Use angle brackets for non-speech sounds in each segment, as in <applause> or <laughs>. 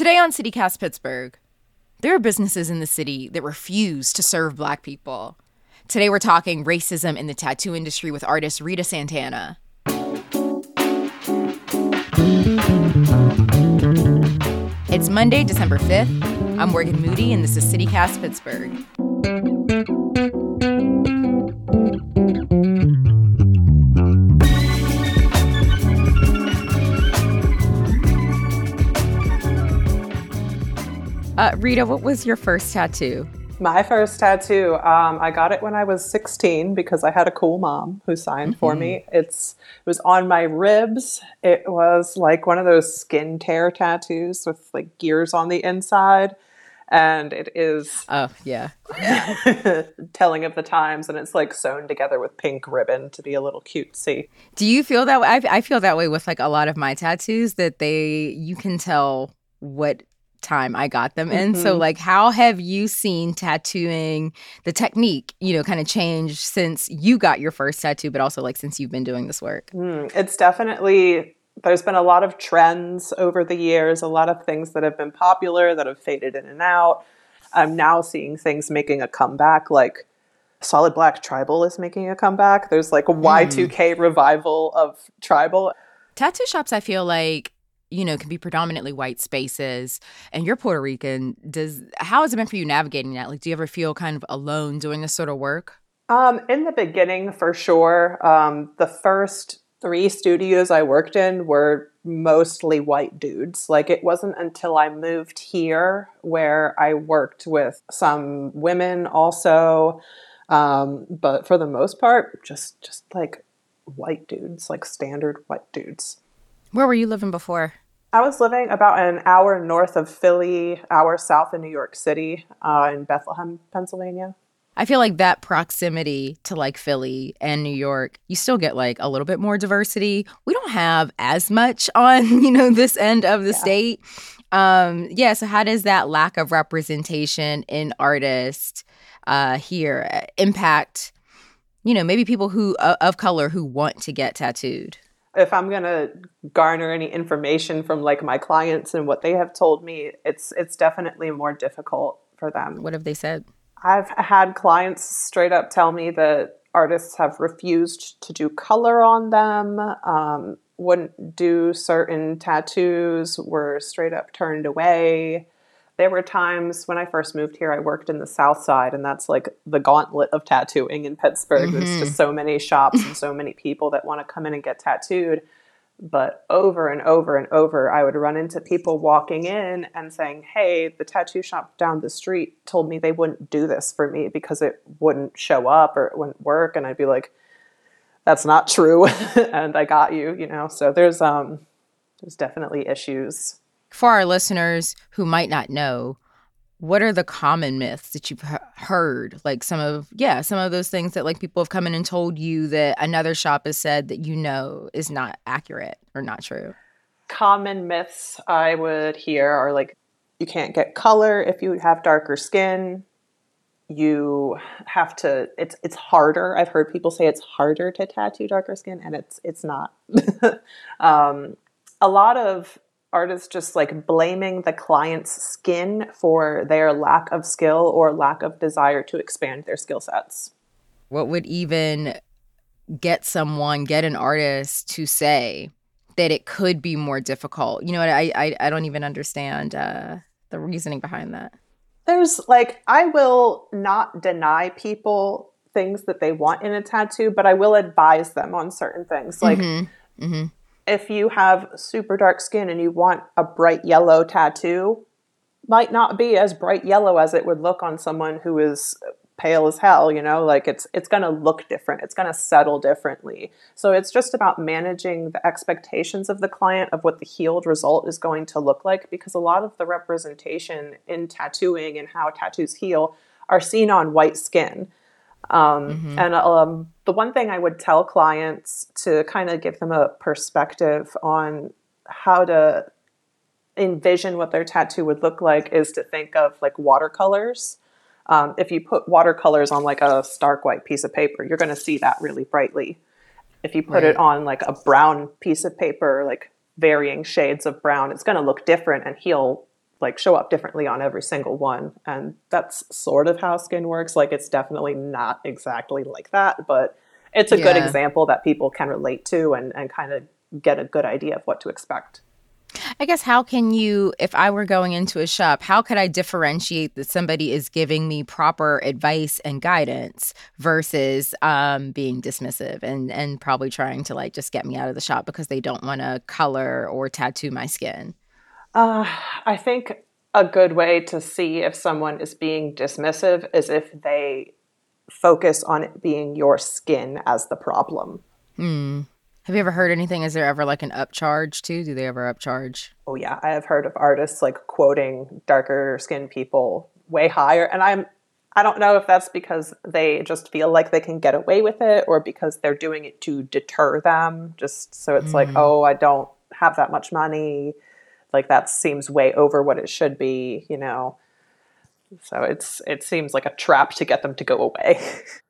Today on CityCast Pittsburgh, there are businesses in the city that refuse to serve black people. Today we're talking racism in the tattoo industry with artist Rita Santana. It's Monday, December 5th. I'm Morgan Moody, and this is CityCast Pittsburgh. Rita, what was your first tattoo? My first tattoo, um, I got it when I was 16 because I had a cool mom who signed mm-hmm. for me. Mm-hmm. It's it was on my ribs. It was like one of those skin tear tattoos with like gears on the inside, and it is oh yeah, <laughs> telling of the times, and it's like sewn together with pink ribbon to be a little cutesy. Do you feel that way? I, I feel that way with like a lot of my tattoos that they you can tell what time I got them in. Mm-hmm. So, like, how have you seen tattooing, the technique, you know, kind of change since you got your first tattoo, but also like since you've been doing this work? Mm, it's definitely, there's been a lot of trends over the years, a lot of things that have been popular that have faded in and out. I'm now seeing things making a comeback, like Solid Black Tribal is making a comeback. There's like a Y2K mm. revival of tribal. Tattoo shops, I feel like, you know, can be predominantly white spaces and you're Puerto Rican. Does how has it been for you navigating that? Like do you ever feel kind of alone doing this sort of work? Um, in the beginning, for sure. Um, the first three studios I worked in were mostly white dudes. Like it wasn't until I moved here where I worked with some women also. Um, but for the most part, just just like white dudes, like standard white dudes. Where were you living before? I was living about an hour north of Philly, hour south of New York City, uh, in Bethlehem, Pennsylvania. I feel like that proximity to like Philly and New York, you still get like a little bit more diversity. We don't have as much <laughs> on, you know, this end of the yeah. state. Um, yeah, so how does that lack of representation in artists uh, here uh, impact, you know, maybe people who uh, of color who want to get tattooed? If I'm going to garner any information from like my clients and what they have told me, it's it's definitely more difficult for them. What have they said? I've had clients straight up tell me that artists have refused to do color on them, um, wouldn't do certain tattoos, were straight up turned away there were times when I first moved here, I worked in the South Side, and that's like the gauntlet of tattooing in Pittsburgh. Mm-hmm. There's just so many shops and so many people that want to come in and get tattooed. But over and over and over, I would run into people walking in and saying, Hey, the tattoo shop down the street told me they wouldn't do this for me because it wouldn't show up or it wouldn't work. And I'd be like, That's not true. <laughs> and I got you, you know? So there's, um, there's definitely issues for our listeners who might not know, what are the common myths that you've heard? Like some of, yeah, some of those things that like people have come in and told you that another shop has said that you know is not accurate or not true. Common myths I would hear are like you can't get color if you have darker skin. You have to it's it's harder. I've heard people say it's harder to tattoo darker skin and it's it's not. <laughs> um, a lot of artists just like blaming the client's skin for their lack of skill or lack of desire to expand their skill sets. What would even get someone, get an artist to say that it could be more difficult? You know, I I, I don't even understand uh, the reasoning behind that. There's like I will not deny people things that they want in a tattoo, but I will advise them on certain things. Like mm-hmm. Mm-hmm if you have super dark skin and you want a bright yellow tattoo, might not be as bright yellow as it would look on someone who is pale as hell, you know, like it's it's going to look different. It's going to settle differently. So it's just about managing the expectations of the client of what the healed result is going to look like because a lot of the representation in tattooing and how tattoos heal are seen on white skin. Um, mm-hmm. And um, the one thing I would tell clients to kind of give them a perspective on how to envision what their tattoo would look like is to think of like watercolors. Um, if you put watercolors on like a stark white piece of paper, you're going to see that really brightly. If you put right. it on like a brown piece of paper, like varying shades of brown, it's going to look different and heal like show up differently on every single one. And that's sort of how skin works. Like it's definitely not exactly like that, but it's a yeah. good example that people can relate to and, and kind of get a good idea of what to expect. I guess how can you, if I were going into a shop, how could I differentiate that somebody is giving me proper advice and guidance versus um, being dismissive and and probably trying to like just get me out of the shop because they don't want to color or tattoo my skin? Uh, I think a good way to see if someone is being dismissive is if they focus on it being your skin as the problem. Hmm. Have you ever heard anything? Is there ever like an upcharge too? Do they ever upcharge? Oh yeah, I have heard of artists like quoting darker skinned people way higher, and I'm I don't know if that's because they just feel like they can get away with it or because they're doing it to deter them. Just so it's mm. like, oh, I don't have that much money. Like that seems way over what it should be, you know. So it's it seems like a trap to get them to go away. <laughs>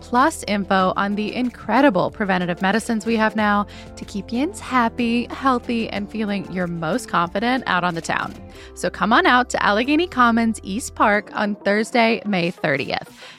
plus info on the incredible preventative medicines we have now to keep yins happy, healthy, and feeling your most confident out on the town. So come on out to Allegheny Commons East Park on Thursday, May 30th.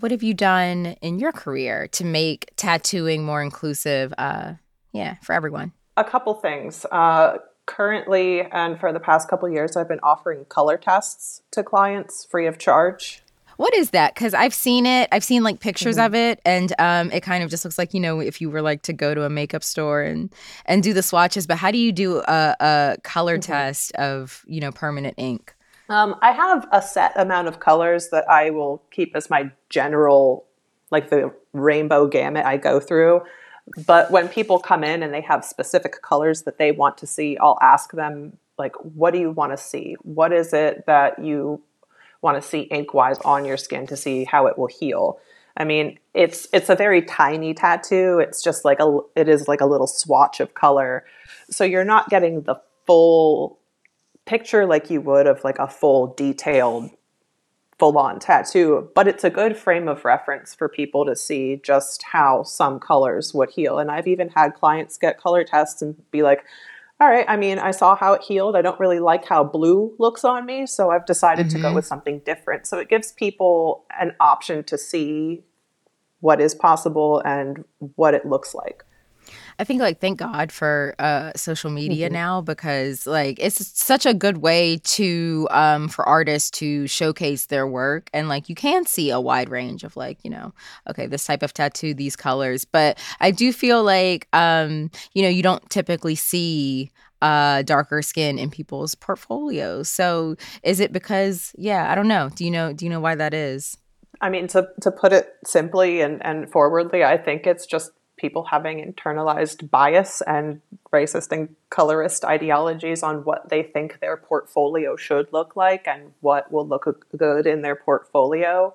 What have you done in your career to make tattooing more inclusive? Uh, yeah, for everyone. A couple things. Uh, currently, and for the past couple years, I've been offering color tests to clients free of charge. What is that? Because I've seen it. I've seen like pictures mm-hmm. of it, and um, it kind of just looks like you know if you were like to go to a makeup store and and do the swatches. But how do you do a, a color mm-hmm. test of you know permanent ink? Um, I have a set amount of colors that I will keep as my general, like the rainbow gamut I go through. But when people come in and they have specific colors that they want to see, I'll ask them like, "What do you want to see? What is it that you want to see ink wise on your skin to see how it will heal. I mean, it's it's a very tiny tattoo. It's just like a it is like a little swatch of color. So you're not getting the full picture like you would of like a full detailed full on tattoo, but it's a good frame of reference for people to see just how some colors would heal. And I've even had clients get color tests and be like, all right, I mean, I saw how it healed. I don't really like how blue looks on me, so I've decided mm-hmm. to go mm-hmm. with something different. So it gives people an option to see what is possible and what it looks like. I think like thank God for uh social media mm-hmm. now because like it's such a good way to um for artists to showcase their work and like you can see a wide range of like, you know, okay, this type of tattoo, these colors. But I do feel like um, you know, you don't typically see uh darker skin in people's portfolios. So is it because yeah, I don't know. Do you know do you know why that is? I mean to to put it simply and and forwardly, I think it's just people having internalized bias and racist and colorist ideologies on what they think their portfolio should look like and what will look good in their portfolio.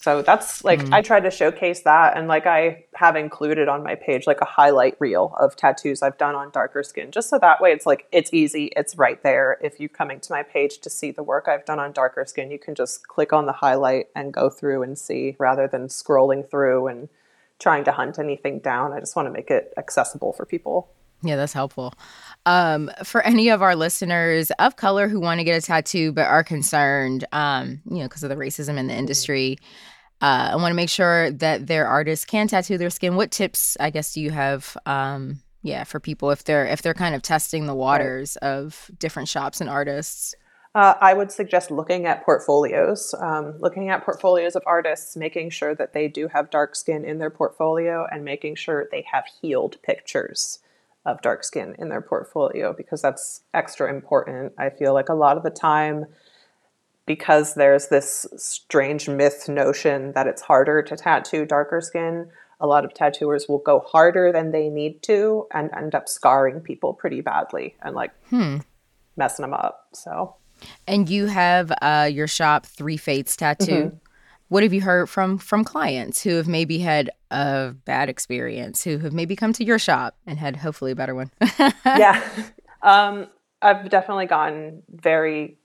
So that's like mm. I try to showcase that and like I have included on my page like a highlight reel of tattoos I've done on darker skin just so that way it's like it's easy, it's right there. If you're coming to my page to see the work I've done on darker skin, you can just click on the highlight and go through and see rather than scrolling through and trying to hunt anything down. I just want to make it accessible for people. Yeah, that's helpful. Um, for any of our listeners of color who want to get a tattoo but are concerned, um, you know, because of the racism in the industry, uh, I want to make sure that their artists can tattoo their skin. What tips, I guess, do you have? Um, yeah, for people if they're if they're kind of testing the waters right. of different shops and artists. Uh, I would suggest looking at portfolios, um, looking at portfolios of artists, making sure that they do have dark skin in their portfolio, and making sure they have healed pictures of dark skin in their portfolio because that's extra important. I feel like a lot of the time, because there's this strange myth notion that it's harder to tattoo darker skin, a lot of tattooers will go harder than they need to and end up scarring people pretty badly and like hmm. messing them up. So, and you have uh, your shop Three Fates Tattoo. Mm-hmm. What have you heard from from clients who have maybe had a bad experience, who have maybe come to your shop and had hopefully a better one? <laughs> yeah, um, I've definitely gotten very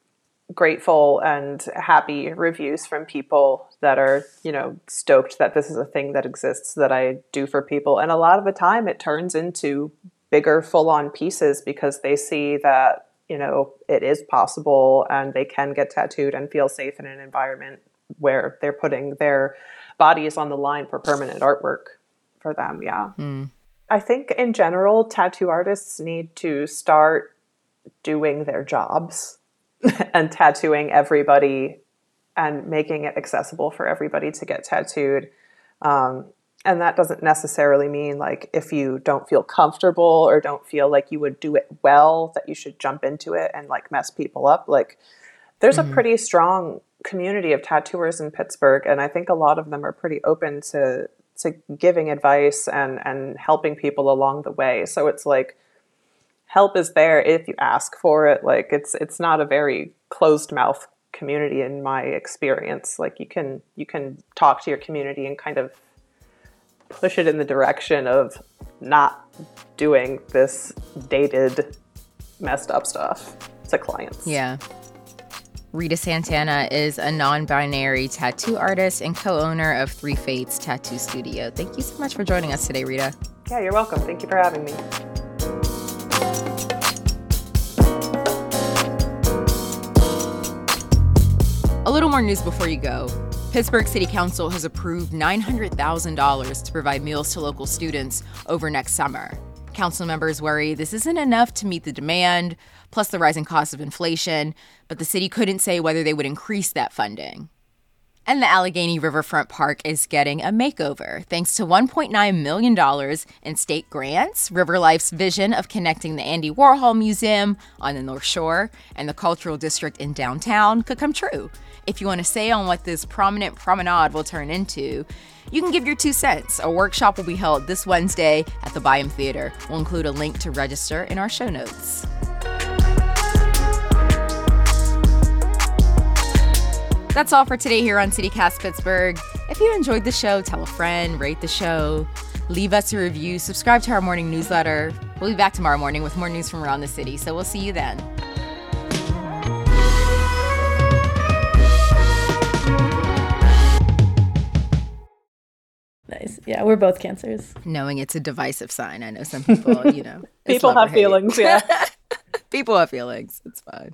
grateful and happy reviews from people that are, you know, stoked that this is a thing that exists that I do for people. And a lot of the time it turns into bigger full on pieces because they see that, you know, it is possible and they can get tattooed and feel safe in an environment where they're putting their bodies on the line for permanent artwork for them. Yeah. Mm. I think in general, tattoo artists need to start doing their jobs <laughs> and tattooing everybody and making it accessible for everybody to get tattooed. Um, and that doesn't necessarily mean like if you don't feel comfortable or don't feel like you would do it well that you should jump into it and like mess people up like there's mm-hmm. a pretty strong community of tattooers in Pittsburgh and I think a lot of them are pretty open to to giving advice and and helping people along the way so it's like help is there if you ask for it. Like it's it's not a very closed mouth community in my experience. Like you can you can talk to your community and kind of push it in the direction of not doing this dated messed up stuff to clients. Yeah. Rita Santana is a non binary tattoo artist and co owner of Three Fates Tattoo Studio. Thank you so much for joining us today, Rita. Yeah, you're welcome. Thank you for having me. A little more news before you go. Pittsburgh City Council has approved $900,000 to provide meals to local students over next summer. Council members worry this isn't enough to meet the demand, plus the rising cost of inflation, but the city couldn't say whether they would increase that funding. And the Allegheny Riverfront Park is getting a makeover thanks to $1.9 million in state grants. Riverlife's vision of connecting the Andy Warhol Museum on the North Shore and the Cultural District in downtown could come true. If you want to say on what this prominent promenade will turn into, you can give your two cents. A workshop will be held this Wednesday at the Byham Theater. We'll include a link to register in our show notes. That's all for today here on CityCast Pittsburgh. If you enjoyed the show, tell a friend, rate the show, leave us a review, subscribe to our morning newsletter. We'll be back tomorrow morning with more news from around the city, so we'll see you then. Nice. Yeah, we're both cancers. Knowing it's a divisive sign. I know some people, you know. <laughs> people have feelings, yeah. <laughs> people have feelings. It's fine.